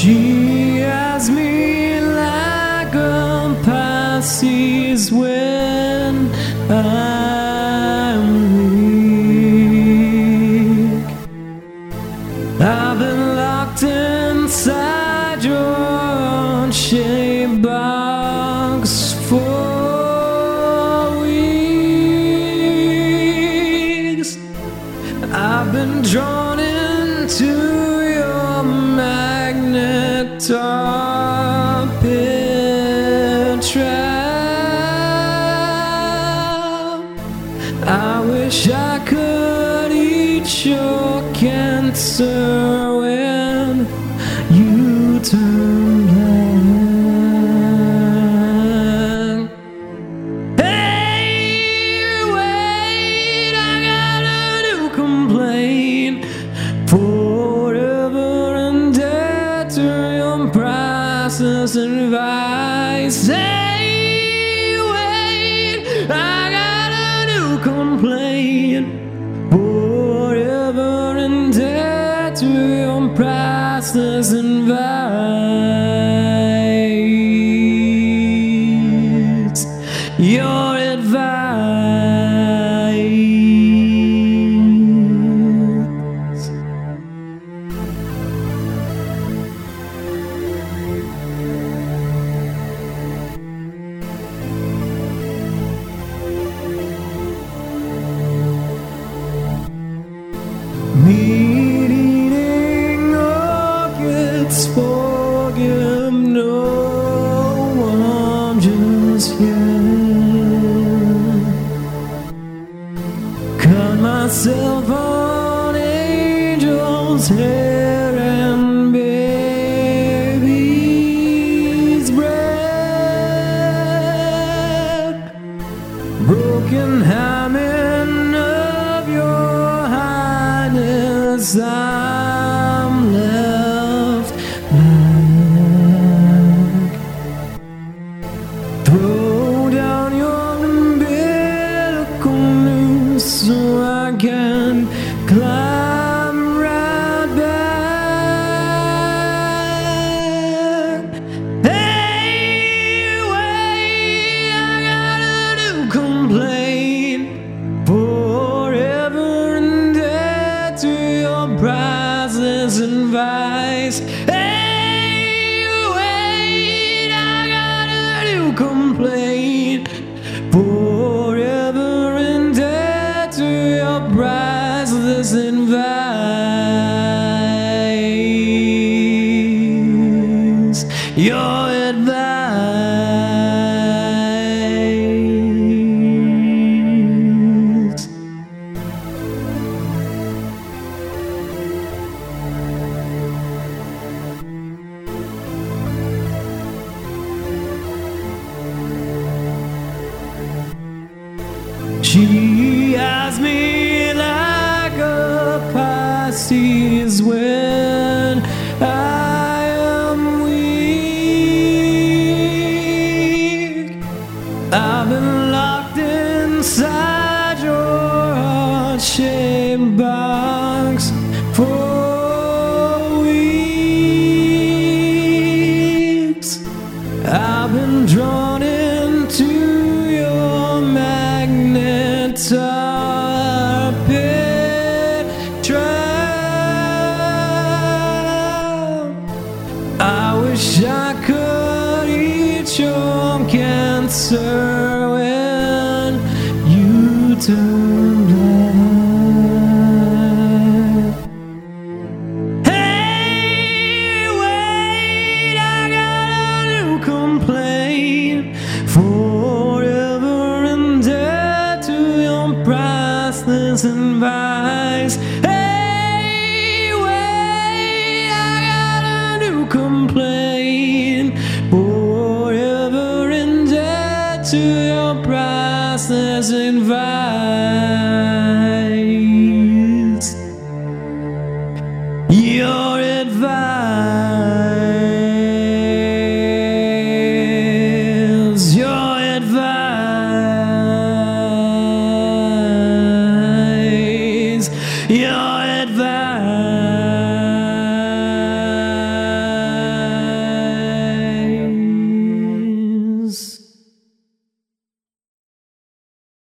She has me like a Pisces when I'm weak. I've been locked inside your shame box for weeks. I've been drawn into pit trap. I wish I could eat your cancer when you turn priceless advice. Hey, wait, I got a new complaint. Forever indebted to your priceless advice. Your just yet. Cut myself on angel's hair and baby's breath broken hymen of your highness I'm advice. Hey, wait, I got a new complaint. Forever indebted to your priceless advice. Your She has me like a Pisces when I am weak. I've been locked inside your heart-shaped box for weeks. I've been drawn cancer when you turn mountain vines. Hey, wait, I got a new complaint. Forever indebted to your priceless advice.